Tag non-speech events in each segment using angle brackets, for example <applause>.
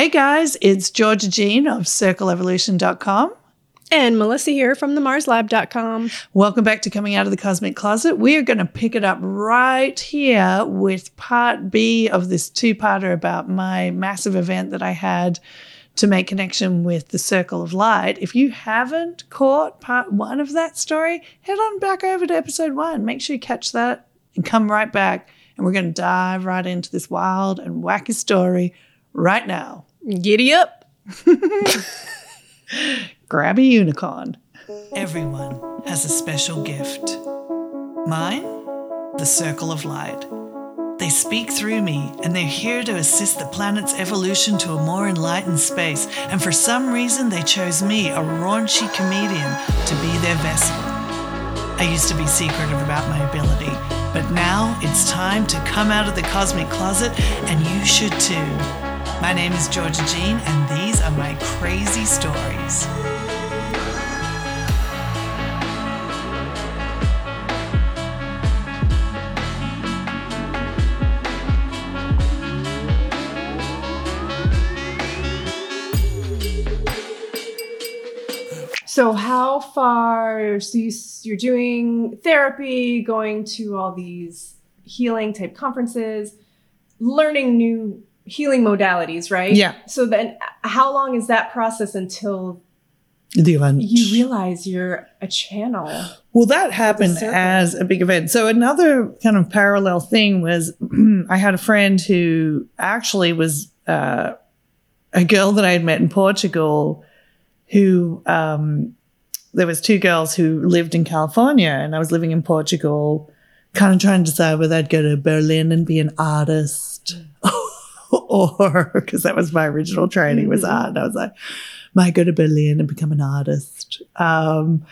Hey guys, it's Georgia Jean of CircleEvolution.com. And Melissa here from the MarsLab.com. Welcome back to Coming Out of the Cosmic Closet. We are going to pick it up right here with part B of this two parter about my massive event that I had to make connection with the circle of light. If you haven't caught part one of that story, head on back over to episode one. Make sure you catch that and come right back. And we're going to dive right into this wild and wacky story right now. Giddy up. Grab a unicorn. Everyone has a special gift. Mine? The circle of light. They speak through me, and they're here to assist the planet's evolution to a more enlightened space. And for some reason, they chose me, a raunchy comedian, to be their vessel. I used to be secretive about my ability, but now it's time to come out of the cosmic closet, and you should too. My name is Georgia Jean, and these are my crazy stories. so how far so you, are doing therapy going to all these healing type conferences learning new healing modalities, right? Yeah. So then how long is that process until the event? You realize you're a channel. Well, that happened as a big event. So another kind of parallel thing was <clears throat> I had a friend who actually was uh, a girl that I had met in Portugal who um, there was two girls who lived in California and I was living in Portugal kind of trying to decide whether I'd go to Berlin and be an artist mm. <laughs> or <laughs> because that was my original training was mm-hmm. art. And I was like, am I go to Berlin and become an artist? Um,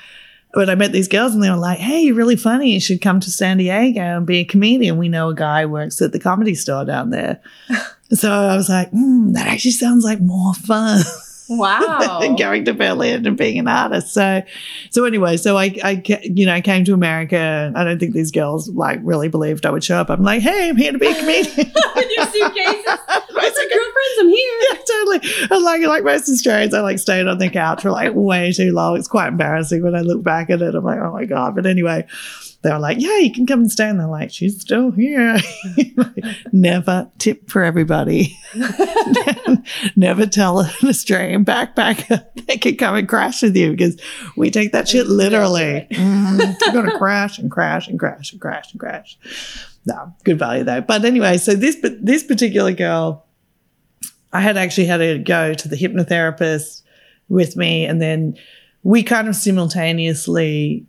but I met these girls and they were like, hey, you're really funny. You should come to San Diego and be a comedian. We know a guy works at the comedy store down there. <laughs> so I was like, mm, that actually sounds like more fun. <laughs> Wow. than going to Berlin and being an artist. So, so anyway, so I, I, you know, I came to America. I don't think these girls like really believed I would show up. I'm like, hey, I'm here to be a comedian. with your suitcases basic girlfriends. I'm here. <laughs> Yeah, totally. And like like most Australians, I like stayed on the couch for like way too long. It's quite embarrassing when I look back at it. I'm like, oh my god. But anyway, they were like, yeah, you can come and stay. And they're like, she's still here. <laughs> never tip for everybody. <laughs> never tell an Australian backpacker they can come and crash with you because we take that shit literally. mm, you're going to crash and crash and crash and crash and crash. No, good value though. But anyway, so this, this particular girl, I had actually had to go to the hypnotherapist with me, and then we kind of simultaneously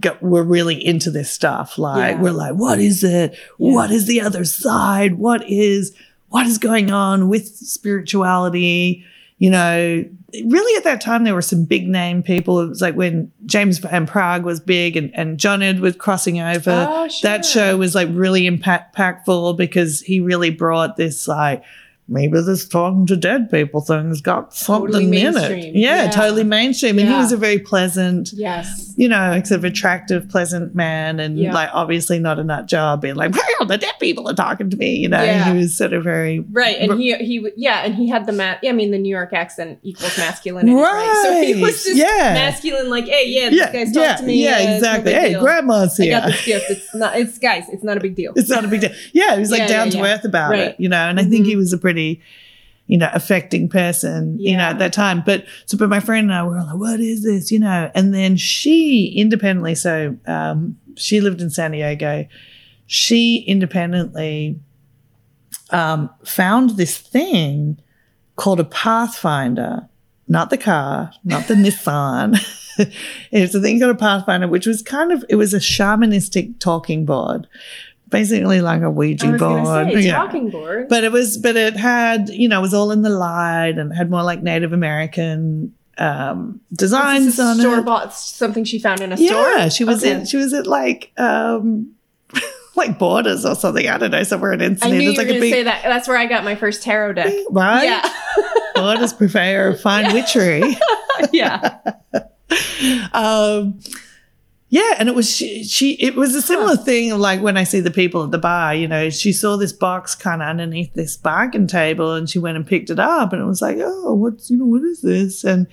got, were really into this stuff. Like yeah. we're like, what is it? Yeah. What is the other side? What is what is going on with spirituality? You know, really at that time there were some big name people. It was like when James Van Praagh was big and, and John was crossing over. Oh, sure. That show was like really impactful because he really brought this like maybe this talking to dead people thing's got something totally in it. Yeah, yeah, totally mainstream. And yeah. he was a very pleasant, yes, you know, sort of attractive, pleasant man, and yeah. like obviously not a nut job, being like, well, the dead people are talking to me." You know, he was sort of very right, and he he yeah, and he had the ma- I mean, the New York accent equals masculinity, right. right? So he was just yeah. masculine, like, "Hey, yeah, this guy's yeah, talking to me, yeah, exactly. Hey, deal. grandma's here. I got this gift. It's not. It's guys. It's not a big deal. It's not a big deal. Yeah, he was like down to earth about right. it, you know. And mm-hmm. I think he mm-hmm. was a pretty you know, affecting person, yeah. you know, at that time. But so, but my friend and I were like, what is this, you know? And then she independently, so um, she lived in San Diego. She independently um, found this thing called a Pathfinder, not the car, not the <laughs> Nissan. <laughs> it's a thing called a Pathfinder, which was kind of it was a shamanistic talking board, basically like a Ouija board, say, yeah. talking board. But it was, but it had, you know, it was all in the light and had more like Native American um, designs on store it. Store bought something she found in a yeah, store. Yeah, she was okay. in. She was at like. Um, <laughs> like borders or something. I don't know, somewhere in Encinitas. I knew you like were going to say that. That's where I got my first tarot deck. Right? Yeah. <laughs> borders purveyor of fine witchery. <laughs> yeah. um, yeah, and it was she, she it was a similar thing like when I see the people at the bar, you know, she saw this box kind of underneath this bargain table and she went and picked it up and it was like, "Oh, what's, you know, what is this?" And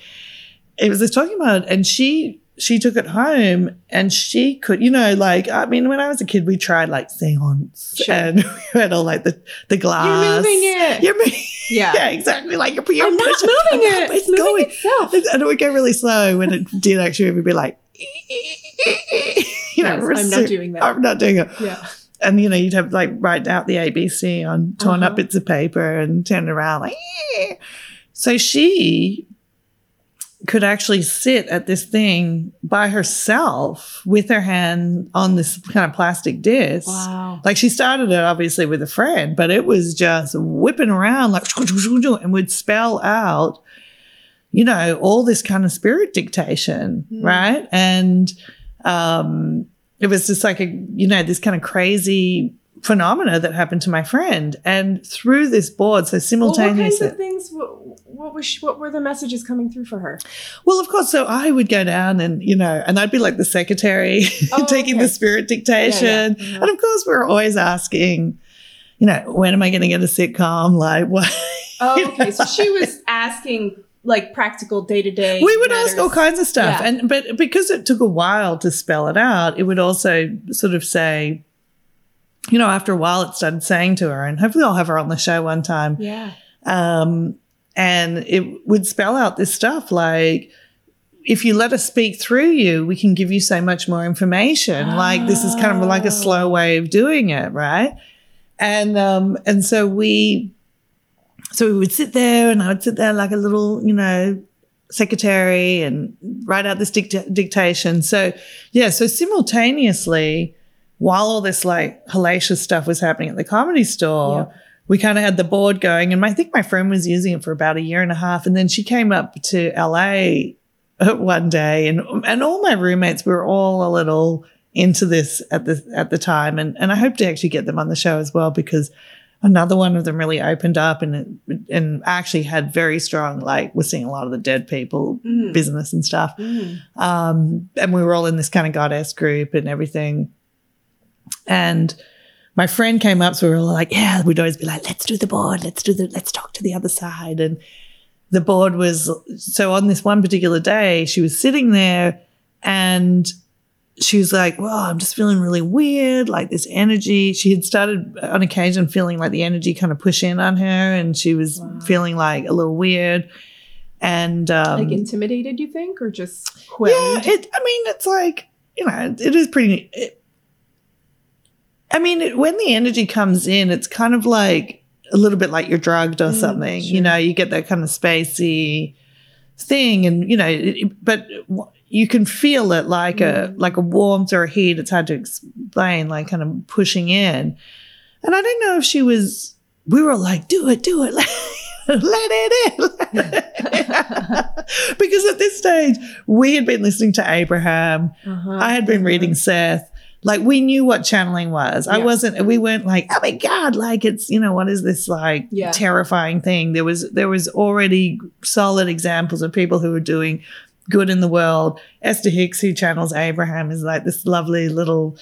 it was just talking about it and she she took it home and she could, you know, like I mean, when I was a kid, we tried like seance Sure. and <laughs> we had all like the the glass. You're moving it. You're moving. Yeah. <laughs> yeah, exactly. Like you're, you're I'm not pushing- moving it. not- It's moving itself. and it would go really slow when it did actually would be like <laughs> you know Yes, I'm not doing that. I'm not doing it Yeah. and you know you'd have like write out the ABC on torn Uh-huh. up bits of paper and turn around like so she could actually sit at this thing by herself with her hand on this kind of plastic disc Wow. like she started it obviously with a friend, but it was just whipping around like <laughs> and would spell out, you know, all this kind of spirit dictation, Mm. right? And um, it was just like a, you know, this kind of crazy phenomena that happened to my friend. And through this board, so Well, what kinds of things? What, what was? She, what were the messages coming through for her? Well, of course. So I would go down and, you know, and I'd be like the secretary <laughs> Oh, taking okay. the spirit dictation. Yeah, yeah. And of course, we are always asking, you know, when am I going to get a sitcom? Like, what? <laughs> Oh, okay. So she was asking like practical day to day. we would ask all kinds of stuff. Yeah. And, but because it took a while to spell it out, it would also sort of say, you know, after a while, it started saying to her, and hopefully I'll have her on the show one time. Yeah. Um, and it would spell out this stuff like, if you let us speak through you, we can give you so much more information. Like this is kind of like a slow way of doing it, right? And um, and so we, so we would sit there, and I would sit there like a little, you know, secretary, and write out this dict- dictation. So yeah, so simultaneously, while all this like hellacious stuff was happening at the comedy store, Yeah. we kind of had the board going. And I think my friend was using it for about a year and a half. And then she came up to LA one day and and all my roommates were all a little into this at the at the time. And and I hope to actually get them on the show as well because another one of them really opened up and and actually had very strong like we're seeing a lot of the dead people Mm. business and stuff Mm. um, and we were all in this kind of goddess group and everything. And my friend came up, so we were all like, "Yeah." We'd always be like, "Let's do the board. Let's do the. Let's talk to the other side." And the board was so on this one particular day, she was sitting there, and she was like, "Well, I'm just feeling really weird, like this energy." She had started on occasion feeling like the energy kind of push in on her, and she was Wow. feeling like a little weird. And um, Like intimidated, you think, or just yeah, it. I mean, it's like you know, it is pretty. It, I mean, it, when the energy comes in, it's kind of like a little bit like you're drugged or Mm, something. sure. You know, you get that kind of spacey thing, and you know, it, it- but you can feel it like a Mm. like a warmth or a heat. It's hard to explain, like kind of pushing in. And I don't know if she was. We were like, do it, do it. <laughs> Let it in. <laughs> because at this stage, we had been listening to Abraham. Uh-huh. I had been reading Seth. Like we knew what channeling was. I wasn't. We weren't like, oh my god, like it's you know what is this like Yeah. terrifying thing? There was there was already solid examples of people who were doing good in the world. Esther Hicks, who channels Abraham, is like this lovely little.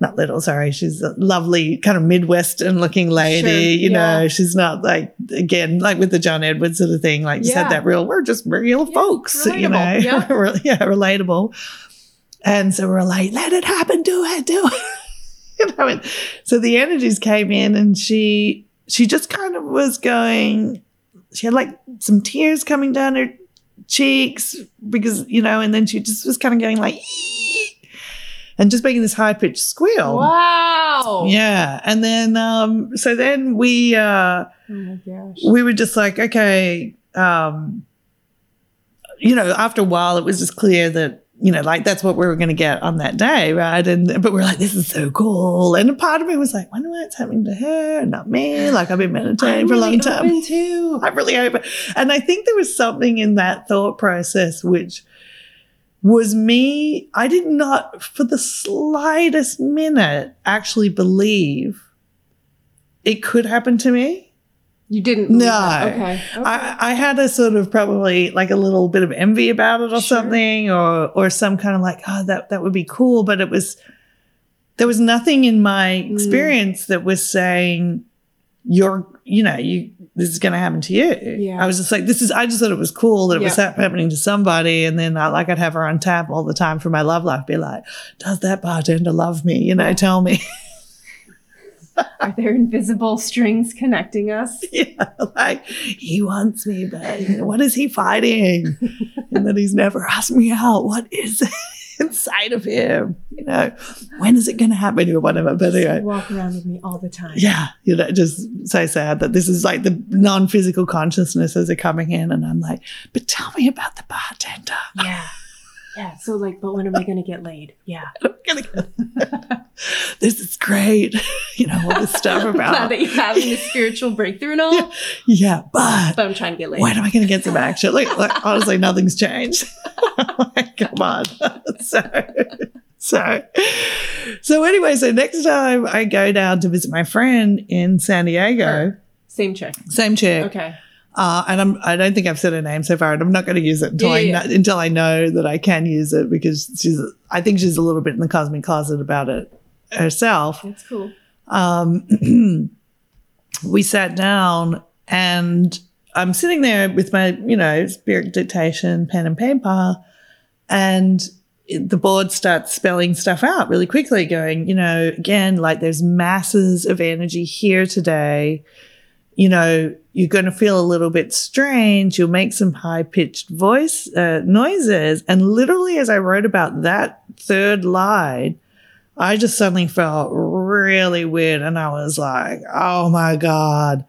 Not little, sorry. She's a lovely kind of Midwestern looking lady. Sure, you yeah. know, she's not like, again, like with the John Edwards sort of thing, like just Yeah. had that real, we're just real Yeah, folks, you know, yeah. <laughs> Yeah, relatable. And so we're like, let it happen, do it, do it. <laughs> you know, and so the energies came in and she she just kind of was going, she had like some tears coming down her cheeks because, you know, and then she just was kind of going like and just making this high pitched squeal. Wow. Yeah. And then um so then we uh Oh we were just like, okay, um, you know, after a while, it was just clear that, you know, like that's what we were going to get on that day, right? And, but we're like, this is so cool. And a part of me was like, wonder It's happening to her, not me. Like I've been meditating I'm for a really long time. open too. <laughs> I'm really open. And I think there was something in that thought process which was me. I did not, for the slightest minute, actually believe it could happen to me. You didn't. No. Okay. okay. I, I had a sort of probably like a little bit of envy about it or Sure. something, or or some kind of like, oh, that that would be cool. But it was there was nothing in my Mm. experience that was saying you're, you know, you this is going to happen to you. Yeah. I was just like, this is. I just thought it was cool that it was Yeah. happening to somebody, and then I like I'd have her on tap all the time for my love life. Be like, does that bartender love me? You know, tell me. Are there invisible strings connecting us? <laughs> yeah, like he wants me, but you know, what is he fighting? and that he's never asked me out. What is <laughs> inside of him? You know, when is it going to happen or whatever? But anyway, Walk around with me all the time. yeah, you know, just so sad that this is like the non-physical consciousnesses are coming in, and I'm like, but tell me about the bartender. Yeah. Yeah. So like, but when am I gonna get laid? Yeah. <laughs> <laughs> This is great. <laughs> you know, all this stuff about. Glad that you're having this spiritual breakthrough and all. yeah, but But I'm trying to get laid. when am I going to get some action? Like, like honestly, nothing's changed. like, come on. so, so, so anyway, so next time I go down to visit my friend in San Diego, Same chick. same chick, Okay. Uh, and I'm I don't think I've said her name so far, and I'm not going to use it until Yeah, I yeah, know, until I know that I can use it because she's I think she's a little bit in the cosmic closet about it herself That's cool. um, <clears throat> we sat down and I'm sitting there with my, you know, spirit dictation, pen and paper, and the board starts spelling stuff out really quickly, going, you know, again, like there's masses of energy here today. You know, you're going to feel a little bit strange. You'll make some high pitched voice uh, noises. And literally, as I wrote about that third line, I just suddenly felt really weird. And I was like, oh my God,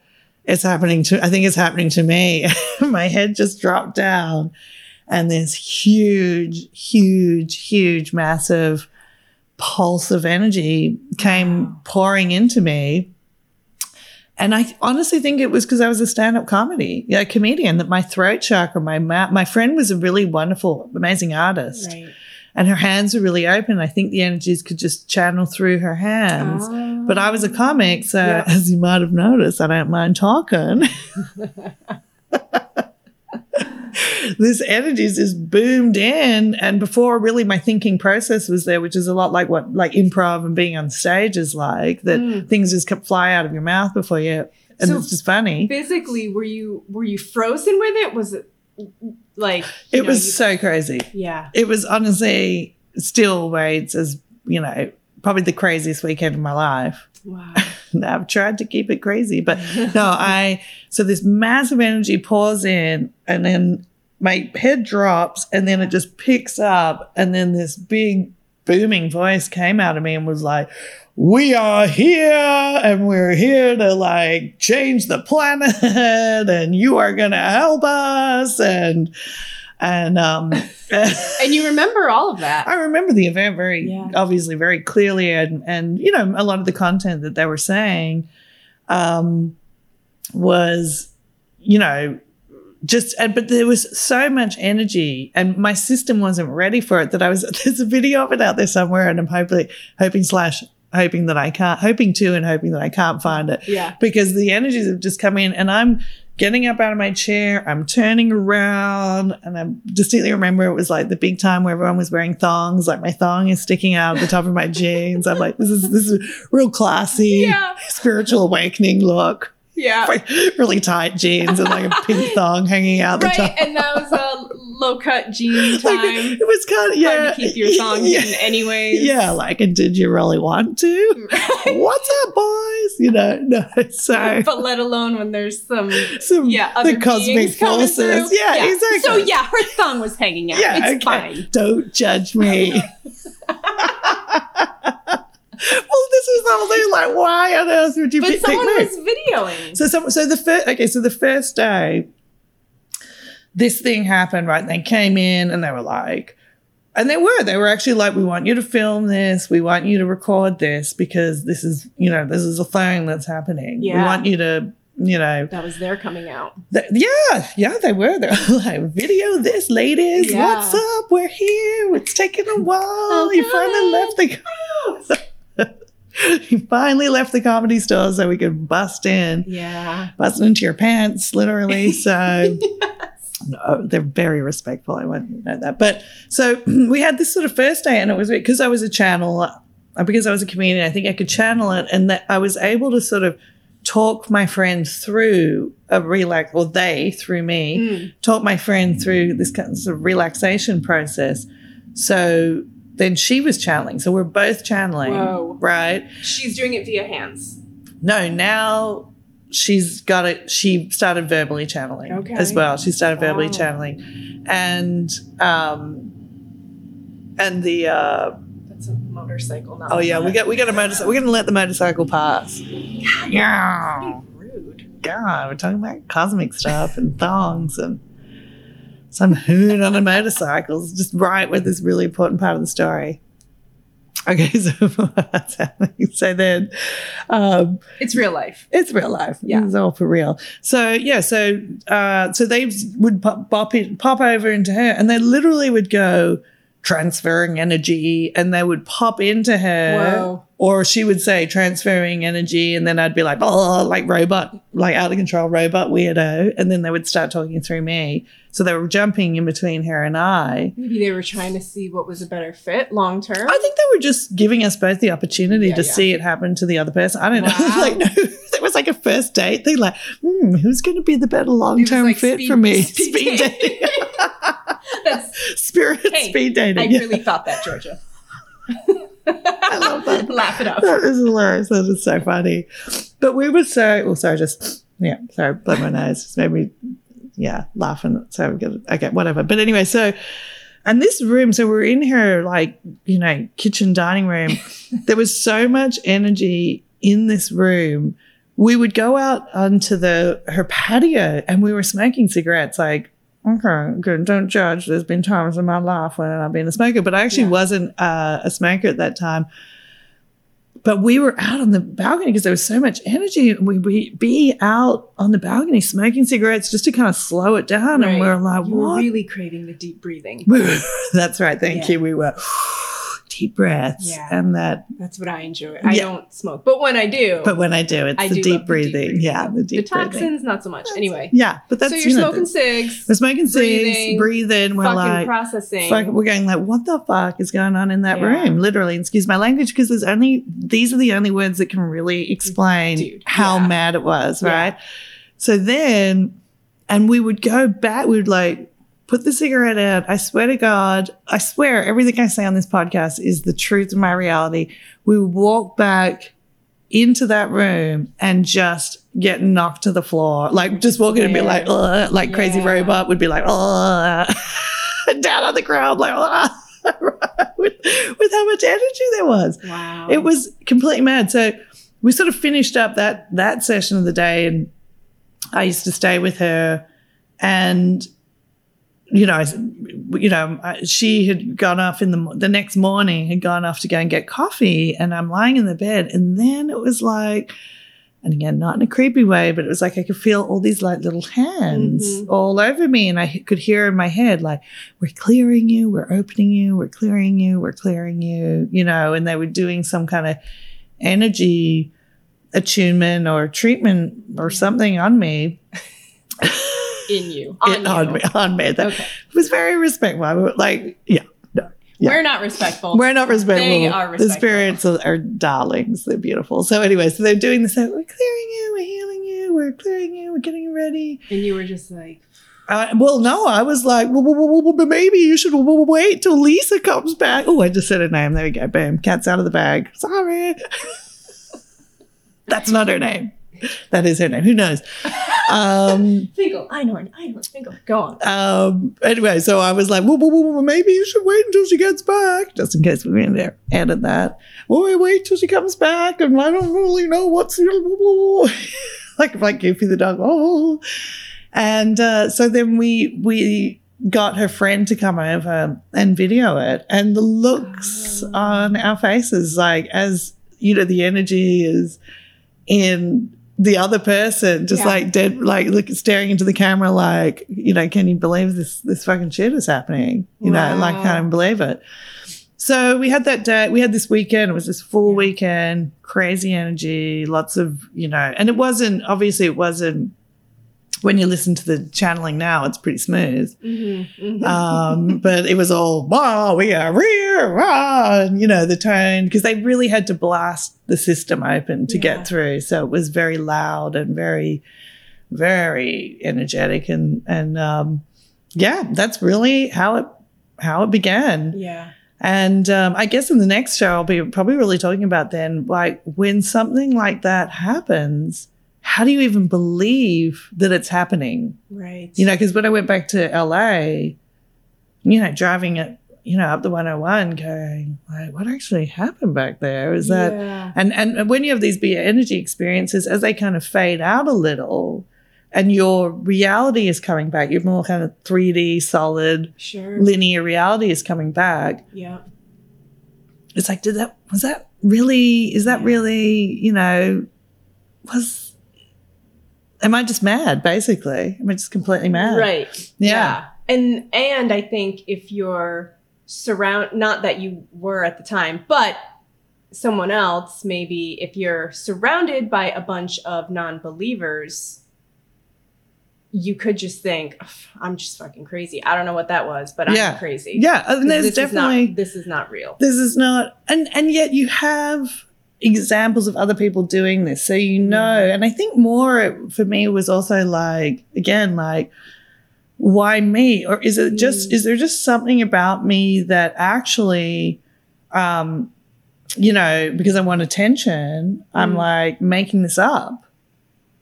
it's happening to, I think it's happening to me. <laughs> my head just dropped down and this huge, huge, huge, massive pulse of energy came pouring into me. And I honestly think it was because I was a stand-up comedy, yeah, comedian. That my throat chakra, my mouth, my friend was a really wonderful, amazing artist Right. and her hands were really open. I think the energies could just channel through her hands. Ah. But I was a comic, so Yeah. as you might have noticed, I don't mind talking. <laughs> this energies just boomed in, and before really my thinking process was there, which is a lot like what like improv and being on stage is like. That Mm. things just fly out of your mouth before you, and So it's just funny. Physically, were you were you frozen with it? Was it like It know, was you- so crazy. yeah. it was honestly still rates as you know probably the craziest weekend of my life Wow. <laughs> I've tried to keep it crazy but <laughs> no i so this massive energy pours in and then my head drops and then it just picks up and then this big booming voice came out of me and was like we are here and we're here to like change the planet <laughs> and you are going to help us and and um <laughs> and you remember all of that. I remember the event very Yeah. obviously very clearly and and you know a lot of the content that they were saying um was you know just and but there was so much energy and my system wasn't ready for it that I was <laughs> there's a video of it out there somewhere and I'm hoping hoping slash hoping that I can't hoping to and hoping that I can't find it Yeah. because the energies have just come in and I'm getting up out of my chair, I'm turning around, and I distinctly remember it was like the big time where everyone was wearing thongs, like my thong is sticking out of the top of my jeans. I'm like, this is this is real classy Yeah. spiritual awakening look. Yeah. Really tight jeans and like a pink <laughs> thong hanging out the Right, top. and that was a low cut jean <laughs> Like, time. it was kind of Hard yeah. to keep your thong yeah, hidden anyways. yeah, like, and did you really want to? What's up, boys? You know, no. <laughs> So but let alone when there's some some yeah other the cosmic forces. through. Yeah, exactly. So yeah, her thong was hanging out. Yeah, it's okay. fine. Don't judge me. Well, this is the whole thing. Like, why on earth would you But pick, someone pick was videoing. So, some, so the first, okay, so the first day, this thing happened, right? They came in and they were like, and they were, they were actually like, we want you to film this. We want you to record this because this is, you know, this is a thing that's happening. We want you to, you know, that was their coming out. th- yeah, yeah, they were. They were <laughs> like, video this, ladies. Yeah. What's up? We're here. It's taking a while. Oh, you finally left the <laughs> he finally left the comedy store so we could bust in, Yeah. bust into your pants, literally. <laughs> So no, they're very respectful. I won't know that. But so <clears throat> we had this sort of first day, and it was because I was a channel, uh, because I was a comedian, I think I could channel it, and that I was able to sort of talk my friend through a relax, or they through me, Mm. talk my friend through this kind of, sort of relaxation process. So then she was channeling. So we're both channeling, Whoa. right? She's doing it via hands. No, now she's got it. She started verbally channeling Okay. as well. She started verbally Wow. channeling, and um, and the uh, That's a motorcycle. Not oh yeah, we got we got a motorcycle. We're gonna let the motorcycle pass. Yeah, rude. God, we're talking about cosmic stuff and thongs and some hoon on a motorcycle. It's just right with this really important part of the story. Okay, <laughs> so what's happening? So then, um, It's real life. it's real life. Yeah. It's all for real. So yeah, so uh, so they would pop, pop it, pop over into her, and they literally would go transferring energy, and they would pop into her, Whoa. Or she would say transferring energy, and then I'd be like, oh, like robot, like out of control robot weirdo, and then they would start talking through me. So they were jumping in between her and I. Maybe they were trying to see what was a better fit long term. I think they were just giving us both the opportunity Yeah, to yeah. see it happen to the other person. I don't know. <laughs> Like, <laughs> no, it was like a first date They Like, hmm, who's going to be the better long term like fit speed- for me? <laughs> speed Speed, dating. dating, That's spirit Hey, speed dating. I Yeah, really thought that, Georgia. I love that. <laughs> Laugh it up. That is hilarious. That is so funny. But we were so. Oh, sorry. Just yeah. Sorry. Blow my nose. Just made me. Yeah, laughing. So good. Okay, whatever. But anyway, so. And this room, so we're in her like, you know, kitchen dining room. <laughs> there was so much energy in this room. We would go out onto the her patio and we were smoking cigarettes like Okay, good. Don't judge. There's been times in my life when I've been a smoker, but I actually Yeah. wasn't uh, a smoker at that time. But we were out on the balcony because there was so much energy. and We'd be, out on the balcony smoking cigarettes just to kind of slow it down. And Right. we are like, You were what? really craving the deep breathing. <laughs> That's right. Thank Yeah. you. We were deep breaths. Yeah. And that, That's what I enjoy. I Yeah. don't smoke, but when I do, but when I do, it's I the do deep love the breathing. Yeah, the deep the breathing. toxins, not so much. Anyway, Yeah, but that's so you're you know, smoking cigs, We're smoking cigs, breathing, breathing. We're fucking like, processing. fuck, we're going like, what the fuck is going on in that Yeah. room? Literally, excuse my language, because there's only these are the only words that can really explain Dude, how mad it was, right? So then, and we would go back. We would like put the cigarette out. I swear to God, I swear everything I say on this podcast is the truth of my reality. We would walk back into that room and just get knocked to the floor. Like just walking and be like, "Ugh," like crazy robot would be like, <laughs> down on the ground, like, <laughs> with, with how much energy there was. wow. It was completely mad. So we sort of finished up that that session of the day, and I used to stay with her, and you know, you know, I- she had gone off in the the next morning, had gone off to go and get coffee, and I'm lying in the bed, and then it was like. And again, not in a creepy way, but it was like I could feel all these like little hands Mhm. all over me. And I h- could hear in my head, like, we're clearing you, we're opening you, we're clearing you, we're clearing you, you know, and they were doing some kind of energy attunement or treatment or something on me. <laughs> in you. On It- you. on me, on me. That Okay. was very respectful. I like, yeah, no, yeah. We're not respectful. We're not respectful. They are The spirits are, are darlings. They're beautiful. So anyway, so they're doing this. We're clearing you. We're healing you. We're clearing you. We're getting you ready. and you were just like, Uh, well, no, I was like, well, well, well, maybe you should wait till Lisa comes back. Oh, I just said her name. There we go. Boom. Cat's out of the bag. Sorry. <laughs> That's not her name. <laughs> That is her name. Who knows? Um, <laughs> Finkel, Einhorn, Einhorn, Finkel. Go on. um, anyway, so I was like, well, well, well, maybe you should wait until she gets back, just in case we didn't added that. Well, we wait till she comes back, and I don't really know what's <laughs> like, like Goofy the dog. Oh, and uh, so then we we got her friend to come over and video it, and the looks Oh. on our faces, like as you know, the energy is in the other person, just Yeah. like dead, like look, staring into the camera, like you know, can you believe this? This fucking shit is happening. You know, like Wow. can't even believe it. so we had that day, we had this weekend, it was this full weekend, crazy energy, lots of, you know, and it wasn't, obviously, it wasn't, when you listen to the channeling now, it's pretty smooth. Mm-hmm. Um, <laughs> but it was all, wow, we are here, rah, and, you know, the tone, because they really had to blast the system open to Yeah. get through. So it was very loud and very, very energetic. And, and, um, yeah, that's really how it, how it began. yeah. And um, I guess in the next show, I'll be probably really talking about then, like when something like that happens, how do you even believe that it's happening? Right. You know, because when I went back to LA, you know, driving it, you know, up the 101, going, like, what actually happened back there? Is that, Yeah. and, and when you have these big energy experiences, as they kind of fade out a little, and your reality is coming back, your more kind of 3D solid Sure. linear reality is coming back Yeah. it's like did that was that really is that Yeah. really you know was am i just mad basically am i just completely mad Right. Yeah. And and I think if you're surround not that you were at the time, but someone else maybe if you're surrounded by a bunch of non-believers you could just think i'm just fucking crazy i don't know what that was but Yeah. i'm crazy yeah and there's this definitely is not, this is not real this is not and and yet you have examples of other people doing this so you know and i think more for me was also like again like why me or is it just Mm. is there just something about me that actually um you know because i want attention i'm Mm. like making this up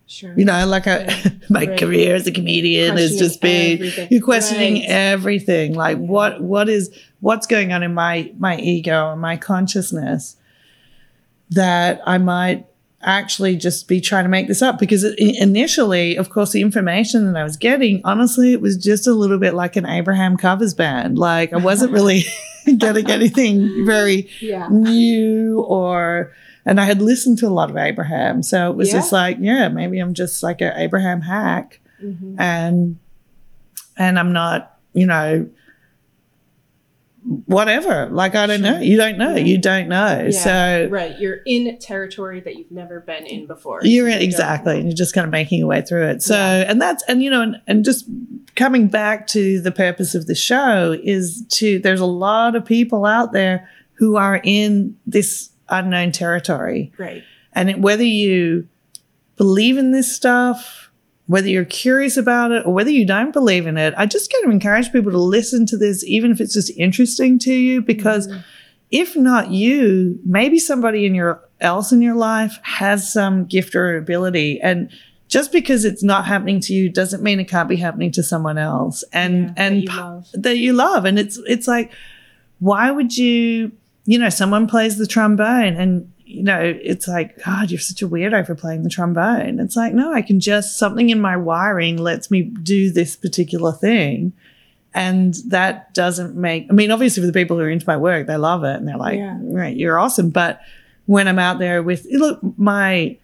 sure you know like I, <laughs> my Right. career as a comedian has just been everything. you're questioning Right. everything like what what is what's going on in my my ego and my consciousness that i might actually just be trying to make this up because initially of course the information that i was getting honestly it was just a little bit like an abraham covers band like i wasn't really <laughs> getting anything very yeah new or and I had listened to a lot of Abraham. So it was Yeah. just like, yeah, maybe I'm just like an Abraham hack Mhm. and and I'm not, you know, whatever. Like I don't know. You don't know. Yeah. You don't know. Yeah, So right you're in territory that you've never been in before you're in, exactly. And you're just kind of making your way through it. So Yeah. and that's and you know, and, and just coming back to the purpose of the show is to there's a lot of people out there who are in this unknown territory. right And it, whether you believe in this stuff, whether you're curious about it, or whether you don't believe in it, I just kind of encourage people to listen to this, even if it's just interesting to you, because Mhm. if not you, maybe somebody in your else in your life has some gift or ability. And just because it's not happening to you doesn't mean it can't be happening to someone else. And Yeah, that and you love. that you love. And it's it's like, why would you, you know, someone plays the trombone and you know, it's like, God, you're such a weirdo for playing the trombone. It's like, no, I can just something in my wiring lets me do this particular thing. And that doesn't make I mean, obviously for the people who are into my work, they love it and they're like, Yeah. right, you're awesome. But when I'm out there with look, my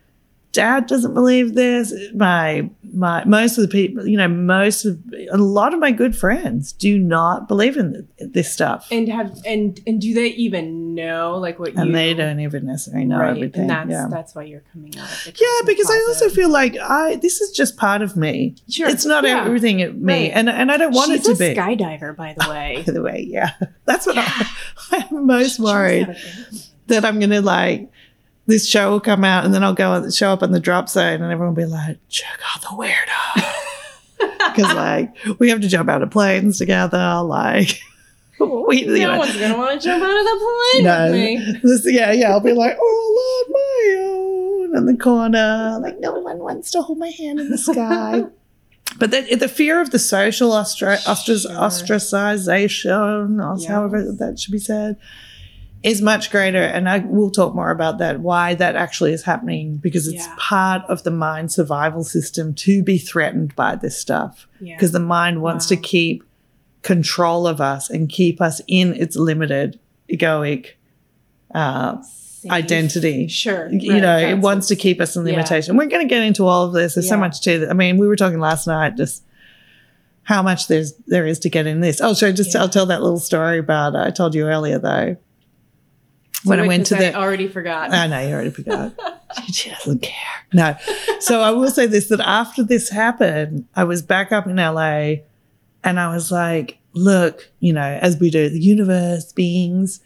dad doesn't believe this. My my most of the people, you know, most of a lot of my good friends do not believe in th- this stuff, and, have and and do they even know like what you And they don't even necessarily know right everything. and that's yeah. that's why you're coming out of the yeah, because I also feel like I this is just part of me. sure It's not yeah. everything at me, Right. and and I don't want She's it to a be. skydiver by the <laughs> way By the way, yeah, <laughs> that's what <laughs> I, I'm most worried. jumps out of it. that I'm gonna like this show will come out and then I'll go show up on the drop zone and everyone will be like, check out the weirdo. <laughs> Because like we have to jump out of planes together, like <laughs> we no know, one's gonna want to jump out of the plane no, with me this, yeah, yeah. I'll be like, oh Lord, my own in the corner, like no one wants to hold my hand in the sky. <laughs> But the, the fear of the social ostra- Sure. ostracization, or Yes. however that should be said, is much greater. And I will talk more about that, why that actually is happening, because it's Yeah. part of the mind survival system to be threatened by this stuff. yeah Because the mind wants to keep control of us and keep us in its limited egoic uh, identity sure you right, know, it wants to keep us in yeah. limitation. We're going to get into all of this. There's so much to that. I mean, we were talking last night just how much there's there is to get in this. Oh, so just Yeah. I'll tell that little story about. I told you earlier though when I went to 'cause I the already forgot. I know you already forgot. <laughs> she doesn't care. No. So I will say this that after this happened, I was back up in LA and I was like, look, you know, as we do, the universe, beings,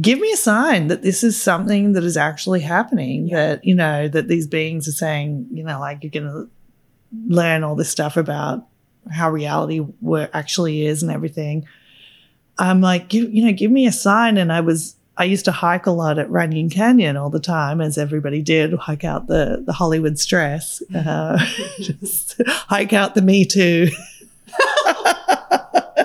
give me a sign that this is something that is actually happening, Yeah. that, you know, that these beings are saying, you know, like you're going to learn all this stuff about how reality wor- actually is and everything. I'm like, give, you know, give me a sign. And I was, I used to hike a lot at Runyon Canyon all the time, as everybody did, hike out the, the Hollywood stress, uh, <laughs> just hike out the Me Too. <laughs>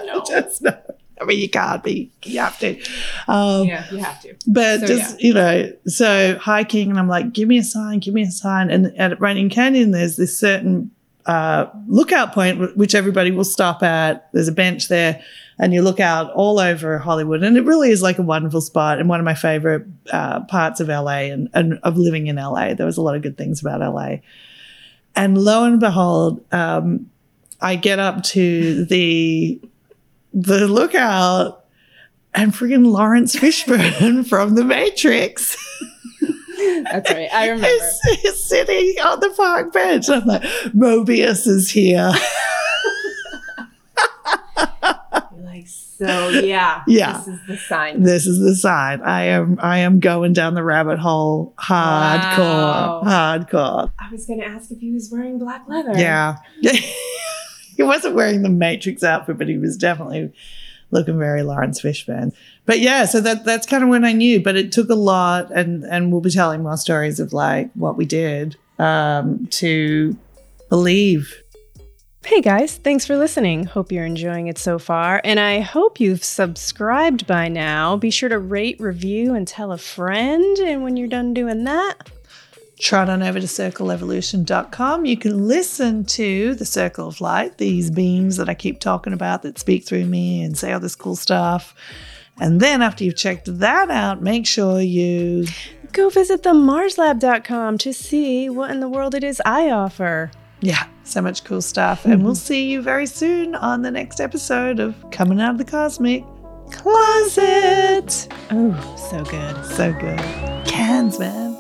No. Just no. I mean, you can't be, you have to. Um, yeah, you have to. but So, just, you know, so hiking, and I'm like, give me a sign, give me a sign. And at Runyon Canyon, there's this certain uh, lookout point which everybody will stop at. There's a bench there, and you look out all over Hollywood. And it really is like a wonderful spot and one of my favorite uh, parts of LA and, and of living in LA. There was a lot of good things about LA. And lo and behold, um, I get up to the the lookout and freaking Laurence Fishburne <laughs> from The Matrix That's right. I <laughs> remember. is, is sitting on the park bench. I'm like, Morpheus is here. <laughs> You're like, so yeah. <laughs> Yeah. This is the sign. this is the sign. I am I am going down the rabbit hole hardcore. Wow. Hardcore. I was gonna ask if he was wearing black leather. Yeah. <laughs> he wasn't wearing the Matrix outfit, but he was definitely looking very Laurence Fishburne. But yeah, so that that's kind of when I knew. But it took a lot, and and we'll be telling more stories of like what we did um, to believe. Hey guys, thanks for listening. Hope you're enjoying it so far, and I hope you've subscribed by now. Be sure to rate, review, and tell a friend. And when you're done doing that, Trot on over to circleevolution.com. You can listen to the Circle of Light, these beams that I keep talking about that speak through me and say all this cool stuff. And then after you've checked that out, make sure you go visit the marslab.com to see what in the world it is I offer. Yeah, so much cool stuff. And we'll hmm. see you very soon on the next episode of Coming Out of the Cosmic Closet. Oh, so good. So good. Cans, man.